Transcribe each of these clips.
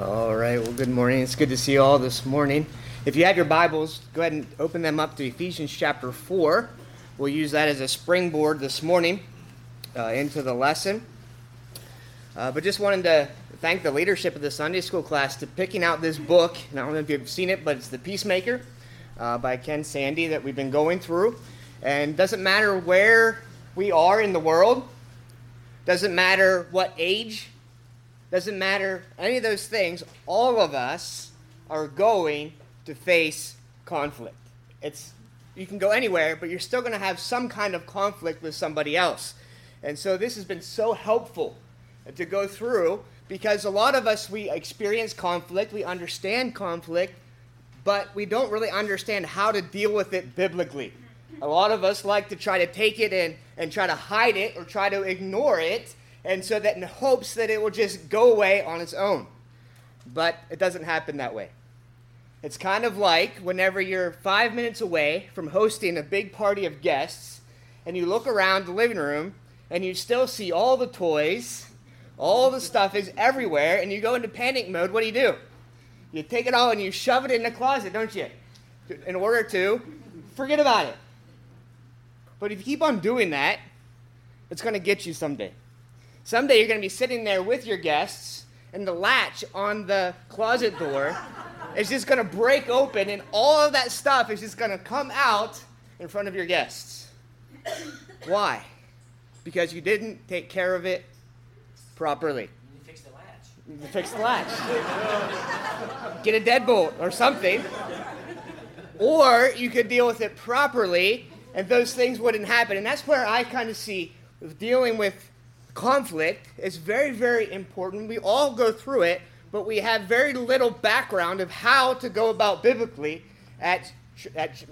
All right, well, good morning. It's good to see you all this morning. If you have your Bibles, go ahead and open them up to Ephesians chapter 4. We'll use that as a springboard this morning uh, into the lesson. Uh, but just wanted to thank the leadership of the Sunday school class to picking out this book. And I don't know if you've seen it, but it's The Peacemaker uh, by Ken Sande that we've been going through. And doesn't matter where we are in the world, doesn't matter what age doesn't matter any of those things, all of us are going to face conflict. It's you can go anywhere, but you're still going to have some kind of conflict with somebody else. And so this has been so helpful to go through because a lot of us we experience conflict, we understand conflict, but we don't really understand how to deal with it biblically. A lot of us like to try to take it and, and try to hide it or try to ignore it and so that in hopes that it will just go away on its own. But it doesn't happen that way. It's kind of like whenever you're five minutes away from hosting a big party of guests and you look around the living room and you still see all the toys, all the stuff is everywhere, and you go into panic mode. What do you do? You take it all and you shove it in the closet, don't you? In order to forget about it. But if you keep on doing that, it's going to get you someday. Someday you're going to be sitting there with your guests, and the latch on the closet door is just going to break open, and all of that stuff is just going to come out in front of your guests. Why? Because you didn't take care of it properly. You fix the latch. You fix the latch. Get a deadbolt or something. Or you could deal with it properly, and those things wouldn't happen. And that's where I kind of see dealing with conflict is very, very important. We all go through it, but we have very little background of how to go about biblically at, at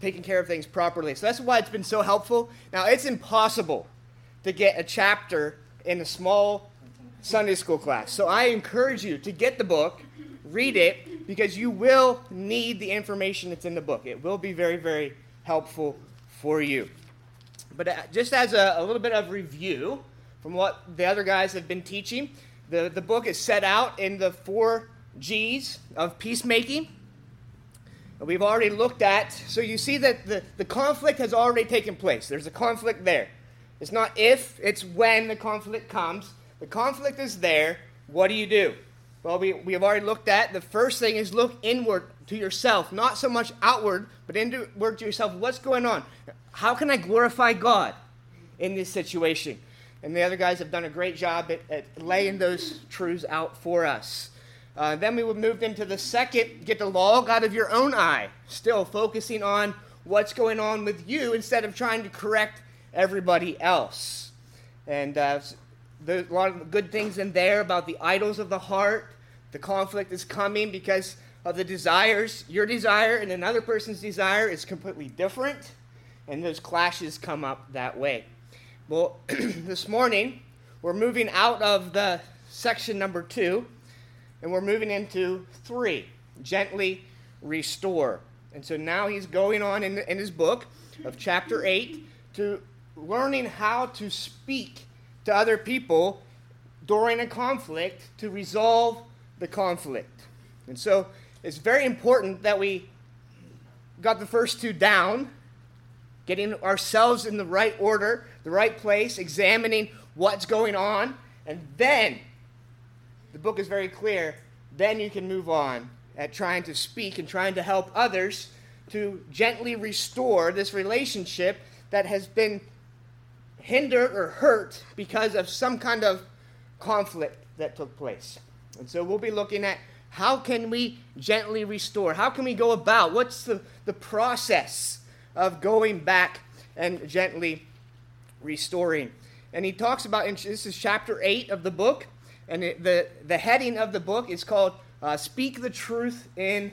taking care of things properly. So that's why it's been so helpful. Now, it's impossible to get a chapter in a small Sunday school class. So I encourage you to get the book, read it, because you will need the information that's in the book. It will be very, very helpful for you. But uh, just as a, a little bit of review, from what the other guys have been teaching. The, the book is set out in the four G's of peacemaking. We've already looked at, so you see that the, the conflict has already taken place. There's a conflict there. It's not if, it's when the conflict comes. The conflict is there. What do you do? Well, we, we have already looked at the first thing is look inward to yourself, not so much outward, but inward to yourself. What's going on? How can I glorify God in this situation? And the other guys have done a great job at, at laying those truths out for us. Uh, then we would move into the second, get the log out of your own eye, still focusing on what's going on with you instead of trying to correct everybody else. And uh, there's a lot of good things in there about the idols of the heart. The conflict is coming because of the desires. Your desire and another person's desire is completely different, and those clashes come up that way. Well, this morning we're moving out of the section number two and we're moving into three gently restore. And so now he's going on in, in his book of chapter 8 to learning how to speak to other people during a conflict to resolve the conflict. And so it's very important that we got the first two down getting ourselves in the right order, the right place, examining what's going on, and then the book is very clear. Then you can move on at trying to speak and trying to help others to gently restore this relationship that has been hindered or hurt because of some kind of conflict that took place. And so we'll be looking at how can we gently restore? How can we go about? What's the, the process? Of going back and gently restoring. And he talks about, this is chapter 8 of the book, and it, the, the heading of the book is called uh, Speak the Truth in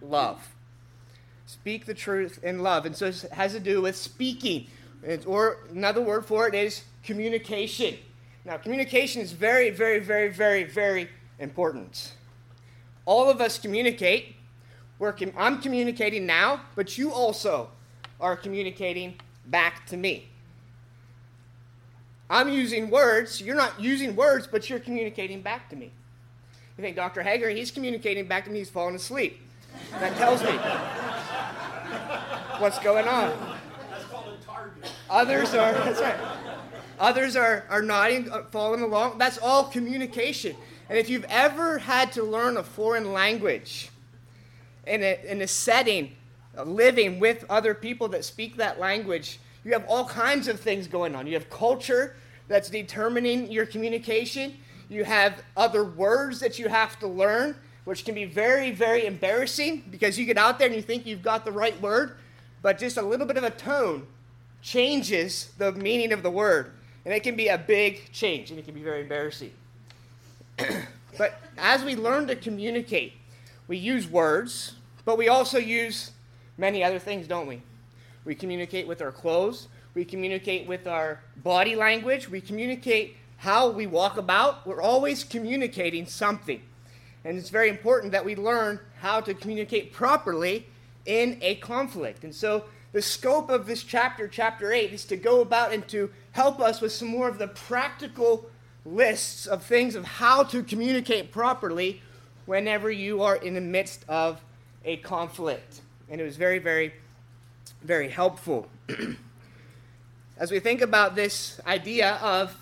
Love. Speak the truth in love. And so it has to do with speaking. or another word for it is communication. Now, communication is very, very, very, very, very important. All of us communicate. We're, I'm communicating now, but you also are communicating back to me. I'm using words, you're not using words, but you're communicating back to me. You think Dr. Hager, he's communicating back to me, he's falling asleep. That tells me what's going on. Others are, that's right. Others are, are nodding, uh, following along. That's all communication. And if you've ever had to learn a foreign language in a, in a setting, living with other people that speak that language, you have all kinds of things going on. You have culture that's determining your communication, you have other words that you have to learn, which can be very, very embarrassing because you get out there and you think you've got the right word, but just a little bit of a tone changes the meaning of the word. And it can be a big change and it can be very embarrassing. but as we learn to communicate, we use words, but we also use many other things, don't we? We communicate with our clothes, we communicate with our body language, we communicate how we walk about. We're always communicating something. And it's very important that we learn how to communicate properly in a conflict. And so the scope of this chapter, chapter 8, is to go about and to help us with some more of the practical lists of things of how to communicate properly whenever you are in the midst of a conflict. And it was very, very, very helpful. As we think about this idea of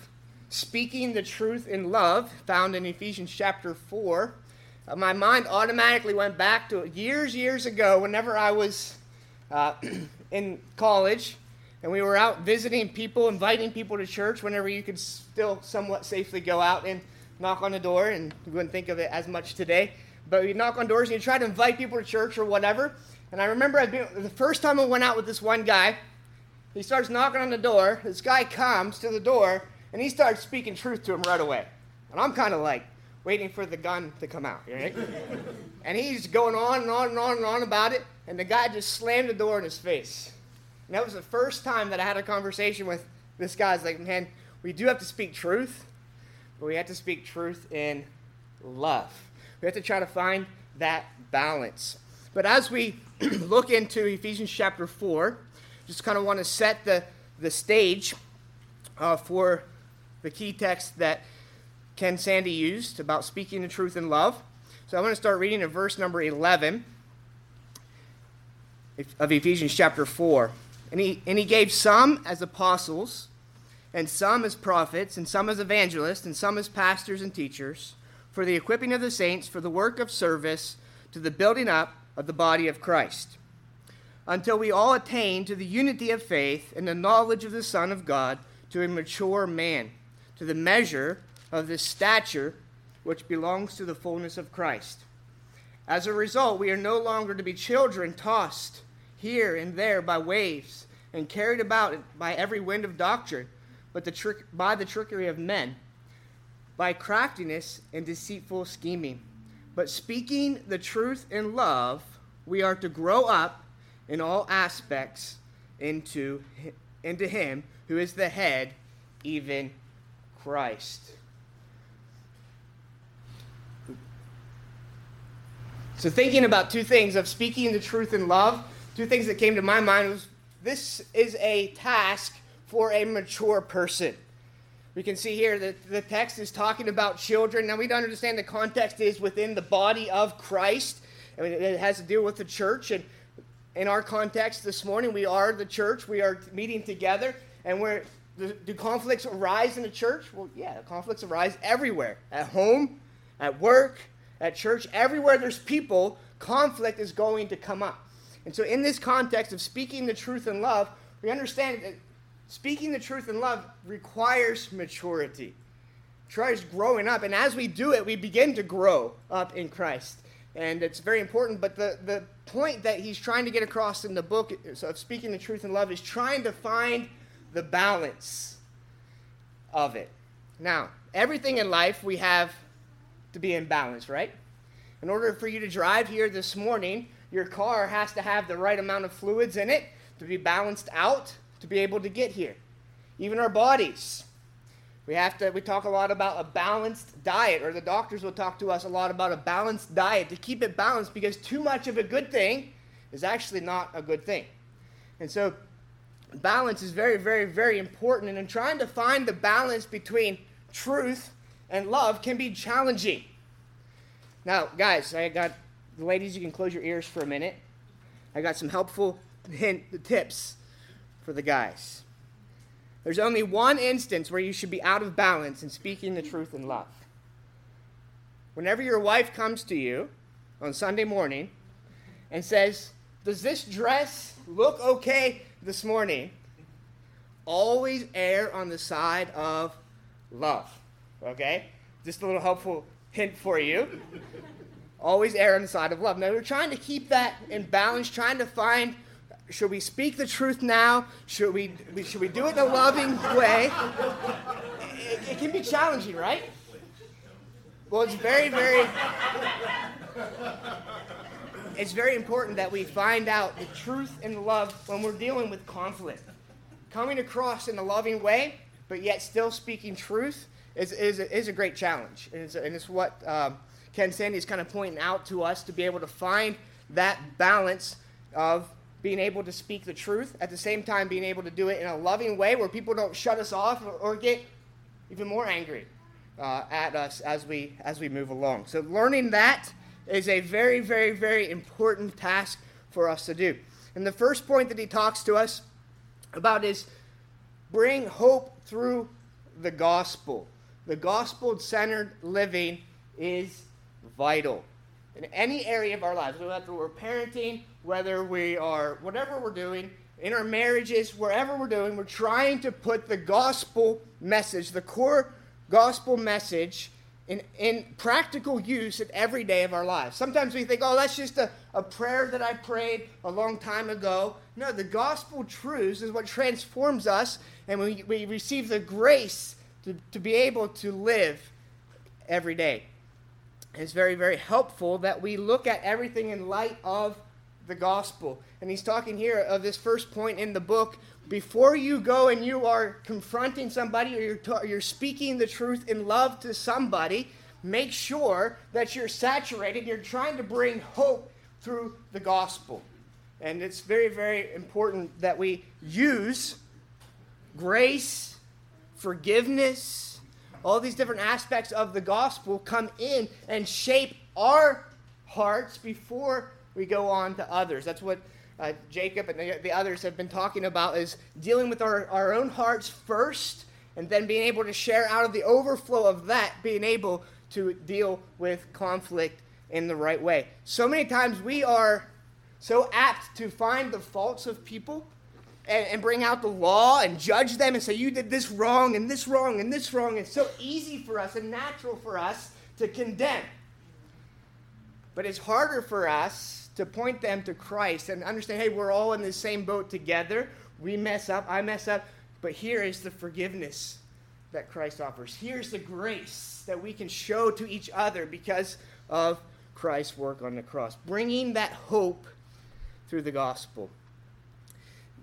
speaking the truth in love, found in Ephesians chapter 4, uh, my mind automatically went back to years, years ago, whenever I was uh, in college and we were out visiting people, inviting people to church whenever you could still somewhat safely go out and knock on the door, and you wouldn't think of it as much today. But you knock on doors and you try to invite people to church or whatever. And I remember I'd been, the first time I went out with this one guy, he starts knocking on the door. This guy comes to the door and he starts speaking truth to him right away. And I'm kind of like waiting for the gun to come out, right? and he's going on and on and on and on about it. And the guy just slammed the door in his face. And that was the first time that I had a conversation with this guy. It's like, man, we do have to speak truth, but we have to speak truth in love. We have to try to find that balance. But as we look into Ephesians chapter 4, just kind of want to set the, the stage uh, for the key text that Ken Sande used about speaking the truth in love. So I'm going to start reading in verse number 11 of Ephesians chapter 4. And he, and he gave some as apostles, and some as prophets, and some as evangelists, and some as pastors and teachers, for the equipping of the saints, for the work of service, to the building up of the body of Christ, until we all attain to the unity of faith and the knowledge of the Son of God, to a mature man, to the measure of the stature which belongs to the fullness of Christ. As a result, we are no longer to be children tossed here and there by waves, and carried about by every wind of doctrine, but the trick, by the trickery of men, by craftiness and deceitful scheming. But speaking the truth in love, we are to grow up in all aspects into, into Him who is the head, even Christ. So, thinking about two things of speaking the truth in love two things that came to my mind was this is a task for a mature person. We can see here that the text is talking about children. Now we don't understand the context is within the body of Christ. I mean, it has to deal with the church. And in our context this morning, we are the church. We are meeting together. And where do conflicts arise in the church? Well, yeah, conflicts arise everywhere. At home, at work, at church, everywhere there's people, conflict is going to come up. And so, in this context of speaking the truth in love, we understand that speaking the truth in love requires maturity, requires growing up. And as we do it, we begin to grow up in Christ. And it's very important. But the, the point that he's trying to get across in the book of speaking the truth in love is trying to find the balance of it. Now, everything in life we have to be in balance, right? In order for you to drive here this morning, your car has to have the right amount of fluids in it to be balanced out to be able to get here. Even our bodies. We have to we talk a lot about a balanced diet or the doctors will talk to us a lot about a balanced diet to keep it balanced because too much of a good thing is actually not a good thing. And so balance is very very very important and in trying to find the balance between truth and love can be challenging. Now, guys, I got the ladies, you can close your ears for a minute. I got some helpful hint, tips for the guys. There's only one instance where you should be out of balance in speaking the truth in love. Whenever your wife comes to you on Sunday morning and says, Does this dress look okay this morning? Always err on the side of love. Okay? Just a little helpful hint for you. Always err on the side of love. Now, we're trying to keep that in balance, trying to find should we speak the truth now? Should we, should we do it in a loving way? It, it can be challenging, right? Well, it's very, very. It's very important that we find out the truth and love when we're dealing with conflict. Coming across in a loving way, but yet still speaking truth, is, is, a, is a great challenge. And it's, and it's what um, Ken Sande is kind of pointing out to us to be able to find that balance of being able to speak the truth, at the same time being able to do it in a loving way where people don't shut us off or, or get even more angry uh, at us as we as we move along. So learning that is a very, very, very important task for us to do. And the first point that he talks to us about is bring hope through the gospel. The gospel centered living is vital in any area of our lives, whether we're parenting, whether we are, whatever we're doing, in our marriages, wherever we're doing, we're trying to put the gospel message, the core gospel message, in, in practical use in every day of our lives. Sometimes we think, oh, that's just a, a prayer that I prayed a long time ago. No, the gospel truths is what transforms us, and we, we receive the grace to, to be able to live every day. It's very, very helpful that we look at everything in light of the gospel. And he's talking here of this first point in the book. Before you go and you are confronting somebody or you're, ta- you're speaking the truth in love to somebody, make sure that you're saturated. You're trying to bring hope through the gospel. And it's very, very important that we use grace, forgiveness, all these different aspects of the gospel come in and shape our hearts before we go on to others. That's what uh, Jacob and the, the, others have been talking about is dealing with our, our own hearts first and then being able to share out of the overflow of that, being able to deal with conflict in the right way. So many times we are so apt to find the faults of people and, and, bring out the law and judge them and say, You did this wrong and this wrong and this wrong. It's so easy for us and natural for us to condemn. But it's harder for us to point them to Christ and understand, hey, we're all in the same boat together. We mess up, I mess up, but here is the forgiveness that Christ offers. Here's the grace that we can show to each other because of Christ's work on the cross, bringing that hope through the gospel.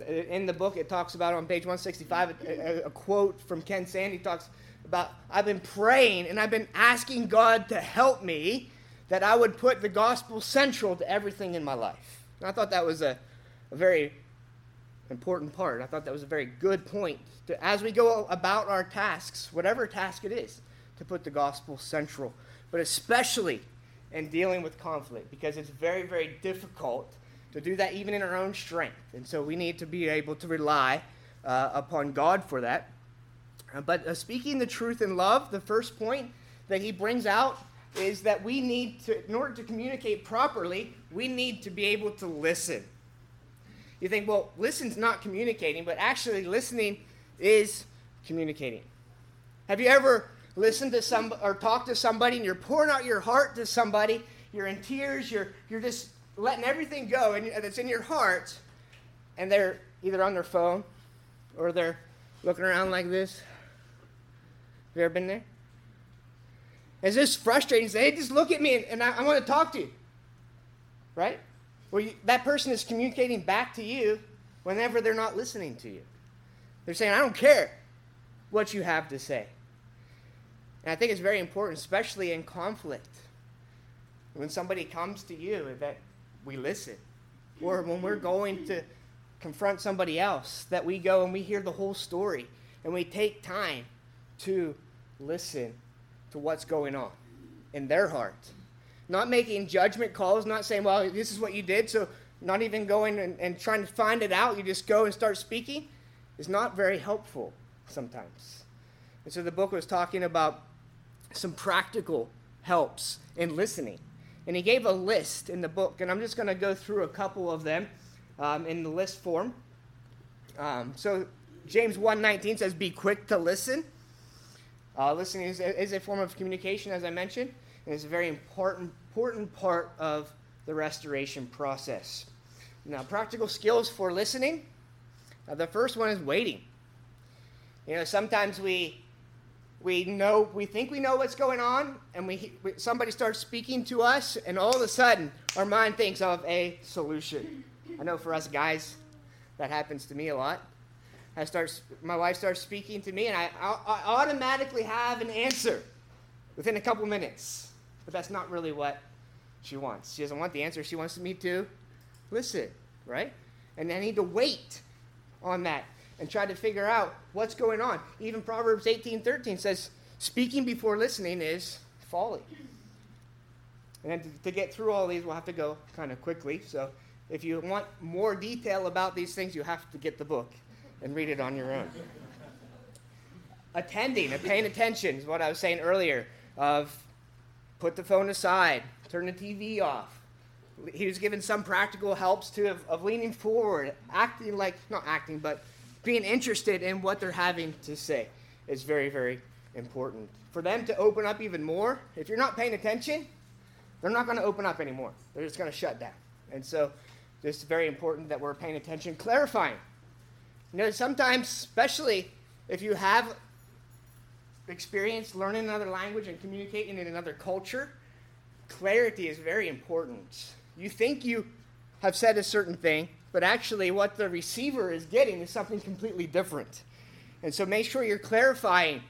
In the book, it talks about on page 165 a, a, quote from Ken Sande talks about I've been praying and I've been asking God to help me that I would put the gospel central to everything in my life. And I thought that was a, a very important part. I thought that was a very good point. To, as we go about our tasks, whatever task it is, to put the gospel central, but especially in dealing with conflict, because it's very, very difficult to do that even in our own strength. And so we need to be able to rely uh, upon God for that. Uh, but uh, speaking the truth in love, the first point that he brings out is that we need to, in order to communicate properly, we need to be able to listen. You think, well, listen's not communicating, but actually listening is communicating. Have you ever listened to some or talked to somebody and you're pouring out your heart to somebody, you're in tears, you're you're just letting everything go and it's in your heart, and they're either on their phone or they're looking around like this. Have you ever been there? It's just frustrating. Say, hey, just look at me and, and I, I, want to talk to you. Right? Well, you, that person is communicating back to you whenever they're not listening to you. They're saying, I don't care what you have to say. And I think it's very important, especially in conflict. When somebody comes to you, that we listen. Or when we're going to confront somebody else, that we go and we hear the whole story and we take time to listen to what's going on in their heart. not making judgment calls, not saying, well, this is what you did, so not even going and, and trying to find it out, you just go and start speaking, is not very helpful sometimes. And so the book was talking about some practical helps in listening. And he gave a list in the book, and I'm just going to go through a couple of them um, in the list form. Um, so James 1.19 says, be quick to listen. Uh, listening is, is, a form of communication, as I mentioned, and it's a very important, important part of the restoration process. Now, practical skills for listening. The first one is waiting. You know, sometimes we we know we think we know what's going on, and we, we somebody starts speaking to us, and all of a sudden our mind thinks of a solution. I know for us guys, that happens to me a lot. I start, my wife starts speaking to me, and I, I automatically have an answer within a couple minutes. But that's not really what she wants. She doesn't want the answer. She wants me to listen, right? And I need to wait on that and try to figure out what's going on. Even Proverbs 18:13 says, "Speaking before listening is folly." And to, get through all these, we'll have to go kind of quickly. So, if you want more detail about these things, you have to get the book and read it on your own. Attending and paying attention is what I was saying earlier of put the phone aside, turn the TV off. He was given some practical helps to of, of leaning forward, acting like not acting, but being interested in what they're having to say is very, very important. For them to open up even more, if you're not paying attention, they're not going to open up anymore. They're just going to shut down. And so, it's very important that we're paying attention, clarifying you know, sometimes, especially if you have experience learning another language and communicating in another culture, clarity is very important. You think you have said a certain thing, but actually, what the receiver is getting is something completely different. And so, make sure you're clarifying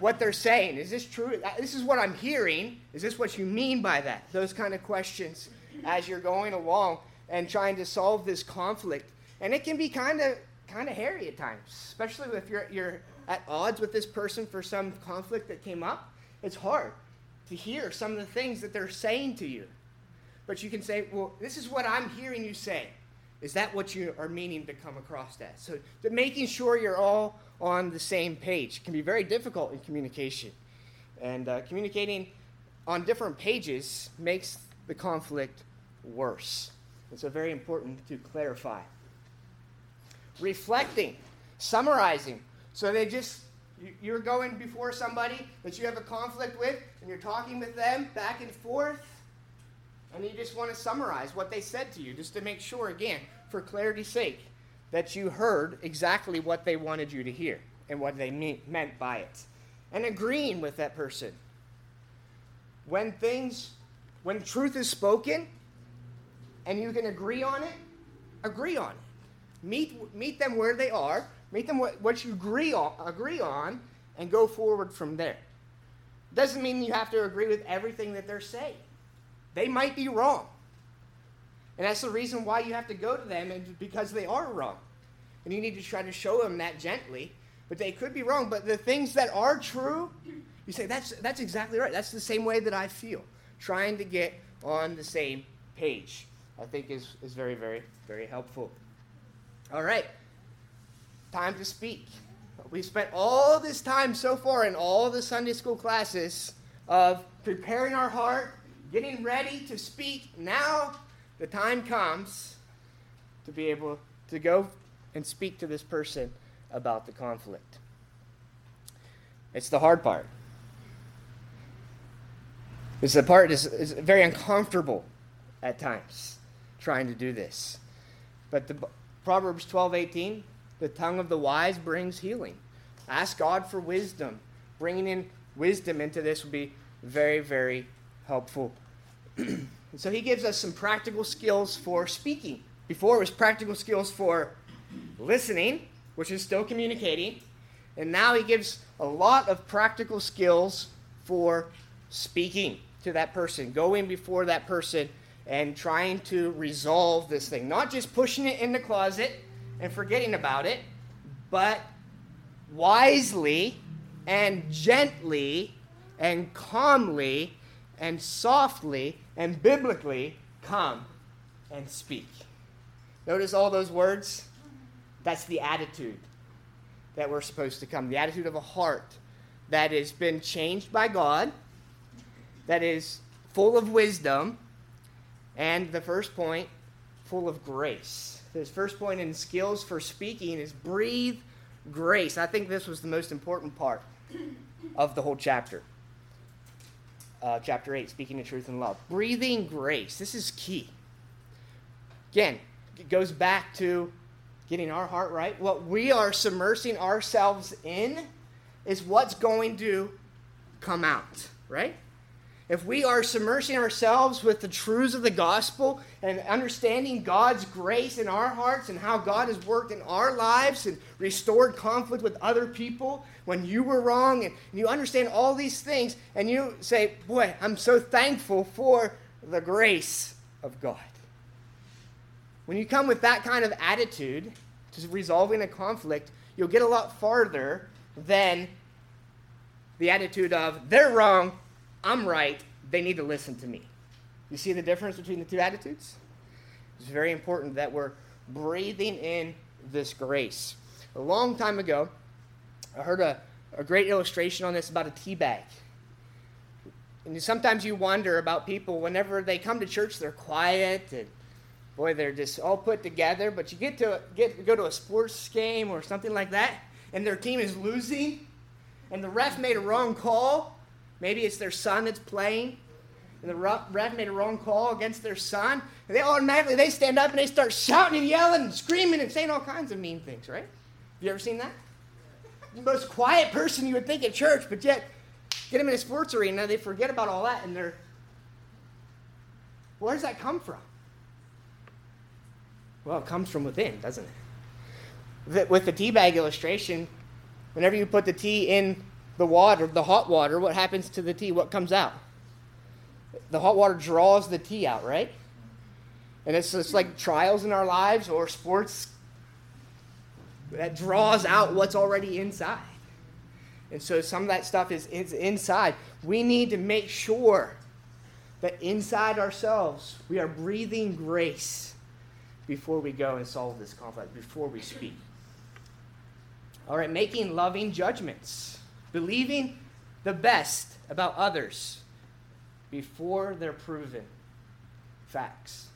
what they're saying. Is this true? Uh, this is what I'm hearing. Is this what you mean by that? Those kind of questions as you're going along and trying to solve this conflict. And it can be kind of kind of hairy at times, especially if you're, you're at odds with this person for some conflict that came up. It's hard to hear some of the things that they're saying to you. But you can say, well, this is what I'm hearing you say. Is that what you are meaning to come across as? So making sure you're all on the same page can be very difficult in communication. And uh, communicating on different pages makes the conflict worse. It's so very important to clarify reflecting, summarizing. So they just, you're going before somebody that you have a conflict with, and you're talking with them back and forth, and you just want to summarize what they said to you, just to make sure, again, for clarity's sake, that you heard exactly what they wanted you to hear and what they meant by it. And agreeing with that person. When things, when truth is spoken, and you can agree on it, agree on it. Meet, meet them where they are, meet them what, what you agree on, agree on, and go forward from there. Doesn't mean you have to agree with everything that they're saying. They might be wrong. And that's the reason why you have to go to them, and because they are wrong. And you need to try to show them that gently. But they could be wrong. But the things that are true, you say, that's, that's exactly right. That's the same way that I feel. Trying to get on the same page, I think, is, is very, very, very helpful. All right, time to speak. We've spent all this time so far in all the Sunday school classes of preparing our heart, getting ready to speak. Now the time comes to be able to go and speak to this person about the conflict. It's the hard part. It's the part is, is very uncomfortable at times trying to do this. But the Proverbs 12:18, the tongue of the wise brings healing. Ask God for wisdom. Bringing in wisdom into this would be very, very helpful. so he gives us some practical skills for speaking. Before it was practical skills for listening, which is still communicating. And now he gives a lot of practical skills for speaking to that person, going before that person and trying to resolve this thing. Not just pushing it in the closet and forgetting about it, but wisely and gently and calmly and softly and biblically come and speak. Notice all those words? That's the attitude that we're supposed to come. The attitude of a heart that has been changed by God, that is full of wisdom, and the first point, full of grace. His first point in skills for speaking is breathe grace. I think this was the most important part of the whole chapter. Uh, chapter 8, speaking the truth in love. Breathing grace. This is key. Again, it goes back to getting our heart right. What we are submersing ourselves in is what's going to come out, right? If we are submersing ourselves with the truths of the gospel and understanding God's grace in our hearts and how God has worked in our lives and restored conflict with other people when you were wrong, and you understand all these things, and you say, Boy, I'm so thankful for the grace of God. When you come with that kind of attitude to resolving a conflict, you'll get a lot farther than the attitude of, They're wrong, I'm right, they need to listen to me. You see the difference between the two attitudes? It's very important that we're breathing in this grace. A long time ago, I heard a, a great illustration on this about a tea bag. And sometimes you wonder about people whenever they come to church, they're quiet and boy, they're just all put together. But you get to get go to a sports game or something like that, and their team is losing, and the ref made a wrong call, Maybe it's their son that's playing, and the ref made a wrong call against their son, and they automatically they stand up and they start shouting and yelling and screaming and saying all kinds of mean things, right? Have you ever seen that? The most quiet person you would think at church, but yet get them in a sports arena, they forget about all that, and they're where does that come from? Well, it comes from within, doesn't it? With the tea bag illustration, whenever you put the tea in the water, the hot water, what happens to the tea? What comes out? The hot water draws the tea out, right? And it's just like trials in our lives or sports that draws out what's already inside. And so some of that stuff is, is inside. We need to make sure that inside ourselves we are breathing grace before we go and solve this conflict, before we speak. All right, making loving judgments believing the best about others before they're proven facts.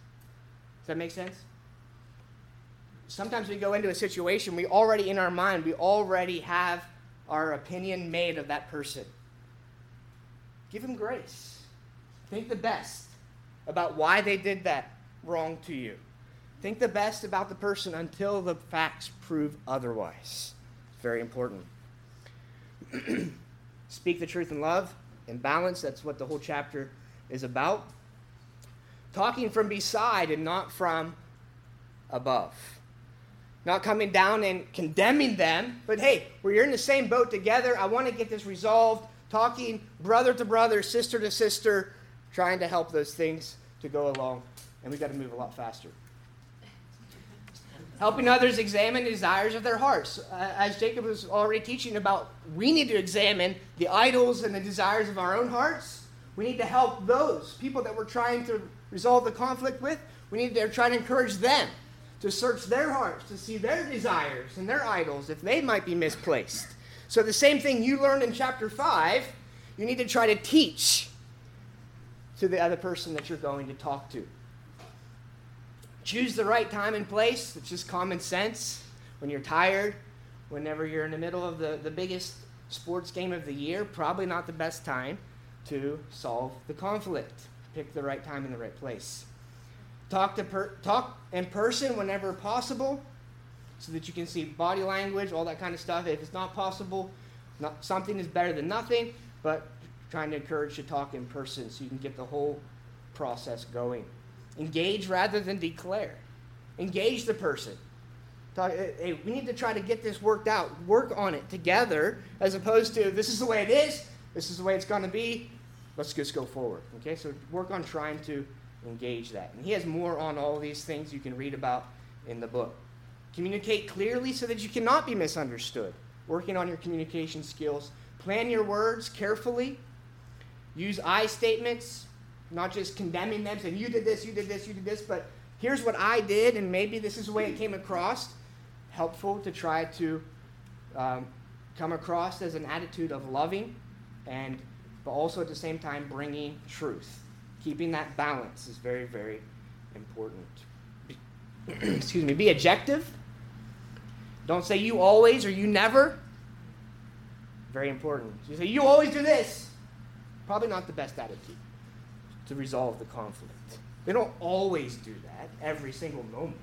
Does that make sense? Sometimes we go into a situation, we already, in our mind, we already have our opinion made of that person. Give them grace. Think the best about why they did that wrong to you. Think the best about the person until the facts prove otherwise. Very important. Speak the truth in love and balance. That's what the whole chapter is about. Talking from beside and not from above. Not coming down and condemning them, but hey, we're in the same boat together. I want to get this resolved. Talking brother to brother, sister to sister, trying to help those things to go along. And we've got to move a lot faster helping others examine the desires of their hearts. Uh, as Jacob was already teaching about, we need to examine the idols and the desires of our own hearts. We need to help those people that we're trying to resolve the conflict with. We need to try to encourage them to search their hearts, to see their desires and their idols if they might be misplaced. So, the same thing you learned in chapter 5, you need to try to teach to the other person that you're going to talk to. Choose the right time and place. It's just common sense. When you're tired, whenever you're in the middle of the, the biggest sports game of the year, probably not the best time to solve the conflict. Pick the right time and the right place. Talk, to per, talk in person whenever possible so that you can see body language, all that kind of stuff. If it's not possible, not, something is better than nothing, but trying to encourage to talk in person so you can get the whole process going. Engage rather than declare. Engage the person. Talk, hey, we need to try to get this worked out. Work on it together as opposed to this is the way it is, this is the way it's going to be. Let's just go forward. Okay, so work on trying to engage that. And he has more on all these things you can read about in the book. Communicate clearly so that you cannot be misunderstood. Working on your communication skills. Plan your words carefully. use I statements, not just condemning them, saying, you did this, you did this, you did this, but here's what I did, and maybe this is the way it came across. Helpful to try to um, come across as an attitude of loving, and but also at the same time bringing truth. Keeping that balance is very, very important. Be, excuse me. Be objective. Don't say you always or you never. Very important. You say you always do this. Probably not the best attitude to resolve the conflict. They don't always do that every single moment.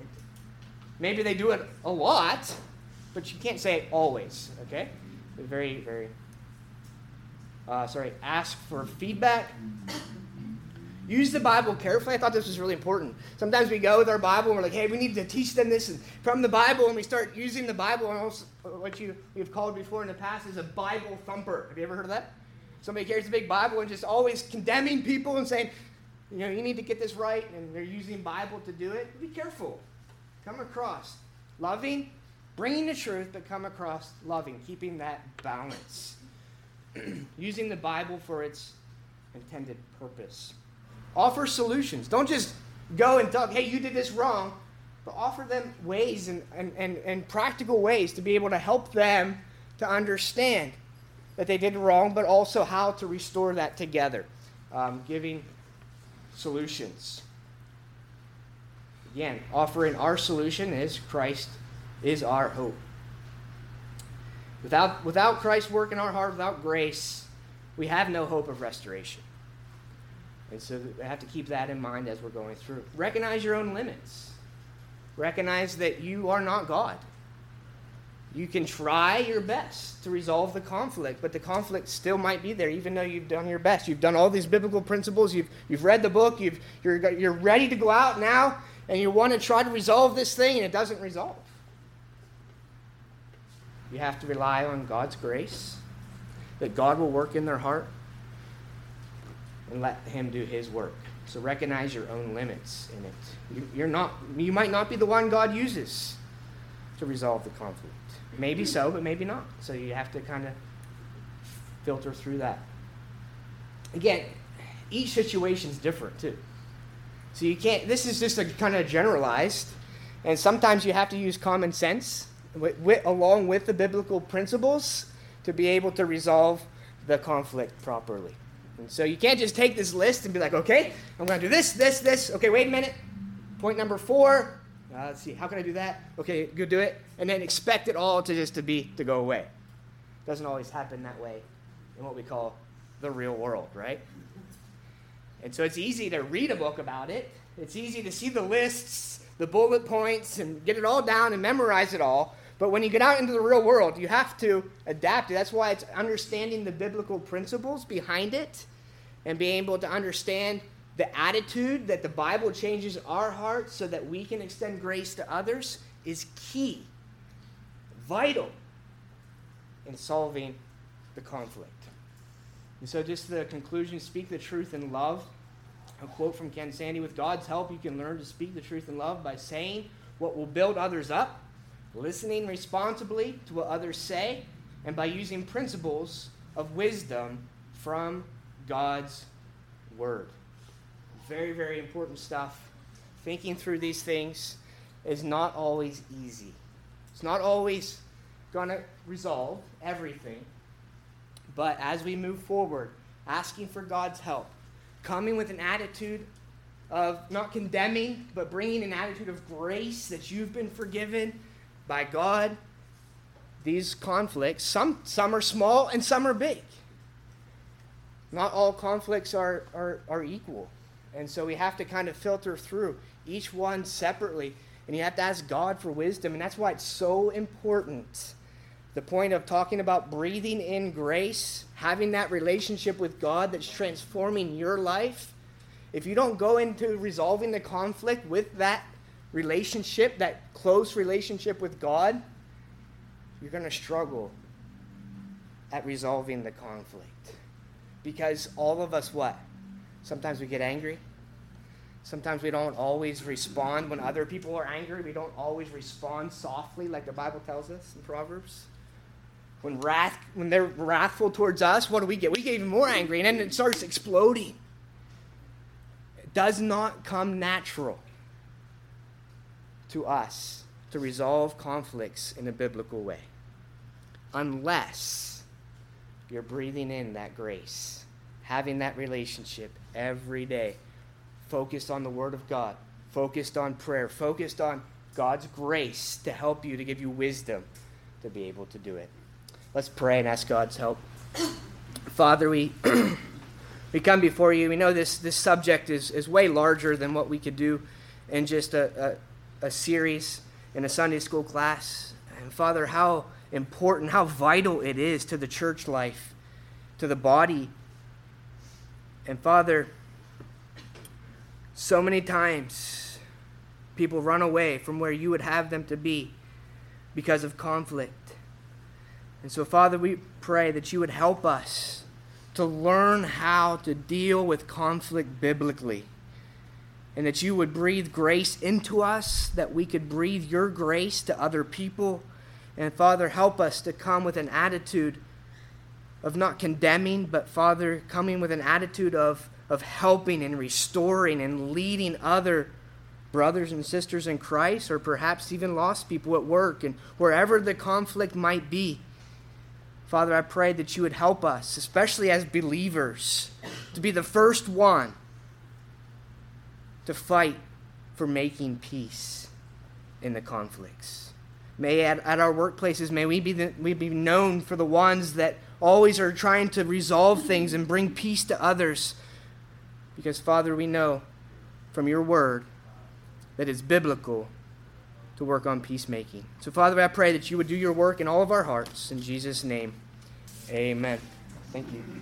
Maybe they do it a lot, but you can't say always, okay? Very, very, uh, sorry, ask for feedback. Use the Bible carefully. I thought this was really important. Sometimes we go with our Bible and we're like, hey, we need to teach them this from the Bible, and we start using the Bible, and what you, you've called before in the past is a Bible thumper. Have you ever heard of that? Somebody carries a big Bible and just always condemning people and saying, you know, you need to get this right, and they're using Bible to do it. Be careful. Come across loving, bringing the truth, but come across loving, keeping that balance. using the Bible for its intended purpose. Offer solutions. Don't just go and talk, hey, you did this wrong, but offer them ways and, and, and, and practical ways to be able to help them to understand that they did wrong, but also how to restore that together. Um, giving solutions. Again, offering our solution is Christ is our hope. Without, without Christ's work in our heart, without grace, we have no hope of restoration. And so we have to keep that in mind as we're going through. Recognize your own limits. Recognize that you are not God. You can try your best to resolve the conflict, but the conflict still might be there, even though you've done your best. You've done all these biblical principles, you've, you've read the book, you've, you're, you're ready to go out now, and you want to try to resolve this thing, and it doesn't resolve. You have to rely on God's grace, that God will work in their heart, and let Him do His work. So recognize your own limits in it. You, you're not, you might not be the one God uses to resolve the conflict. Maybe so, but maybe not. So you have to kind of filter through that. Again, each situation is different too. So you can't, this is just a kind of generalized, and sometimes you have to use common sense with, with, along with the biblical principles to be able to resolve the conflict properly. And so you can't just take this list and be like, okay, I'm going to do this, this, this. Okay, wait a minute. Point number four, uh, let's see, how can I do that? Okay, go do it. And then expect it all to just to be, to go away. Doesn't always happen that way in what we call the real world, right? And so it's easy to read a book about it. It's easy to see the lists, the bullet points, and get it all down and memorize it all. But when you get out into the real world, you have to adapt it. That's why it's understanding the biblical principles behind it and being able to understand the attitude that the Bible changes our hearts so that we can extend grace to others is key, vital in solving the conflict. And so, just the conclusion speak the truth in love. A quote from Ken Sande With God's help, you can learn to speak the truth in love by saying what will build others up, listening responsibly to what others say, and by using principles of wisdom from God's Word. Very, very important stuff. Thinking through these things is not always easy. It's not always going to resolve everything. But as we move forward, asking for God's help, coming with an attitude of not condemning, but bringing an attitude of grace that you've been forgiven by God, these conflicts, some, some are small and some are big. Not all conflicts are, are, are equal. And so we have to kind of filter through each one separately. And you have to ask God for wisdom. And that's why it's so important. The point of talking about breathing in grace, having that relationship with God that's transforming your life. If you don't go into resolving the conflict with that relationship, that close relationship with God, you're going to struggle at resolving the conflict. Because all of us, what? Sometimes we get angry. Sometimes we don't always respond when other people are angry. We don't always respond softly like the Bible tells us in Proverbs. when wrath when they're wrathful towards us, what do we get? We get even more angry, and then it starts exploding. It does not come natural to us to resolve conflicts in a biblical way unless you're breathing in that grace, having that relationship every day, focused on the Word of God, focused on prayer, focused on God's grace to help you, to give you wisdom to be able to do it. Let's pray and ask God's help. Father, we, we come before you. We know this, this subject is, is way larger than what we could do in just a, a, a series in a Sunday school class. And Father, how important, how vital it is to the church life, to the body. And Father, so many times people run away from where you would have them to be because of conflict. And so, Father, we pray that you would help us to learn how to deal with conflict biblically. And that you would breathe grace into us, that we could breathe your grace to other people. And Father, help us to come with an attitude of not condemning, but Father, coming with an attitude of, of helping and restoring and leading other brothers and sisters in Christ, or perhaps even lost people at work and wherever the conflict might be. Father, I pray that you would help us, especially as believers, to be the first one to fight for making peace in the conflicts. May at, at our workplaces, may we be, the, we be known for the ones that always are trying to resolve things and bring peace to others. Because, Father, we know from your word that it's biblical to work on peacemaking. So, Father, I pray that you would do your work in all of our hearts. In Jesus' name, amen. Thank you.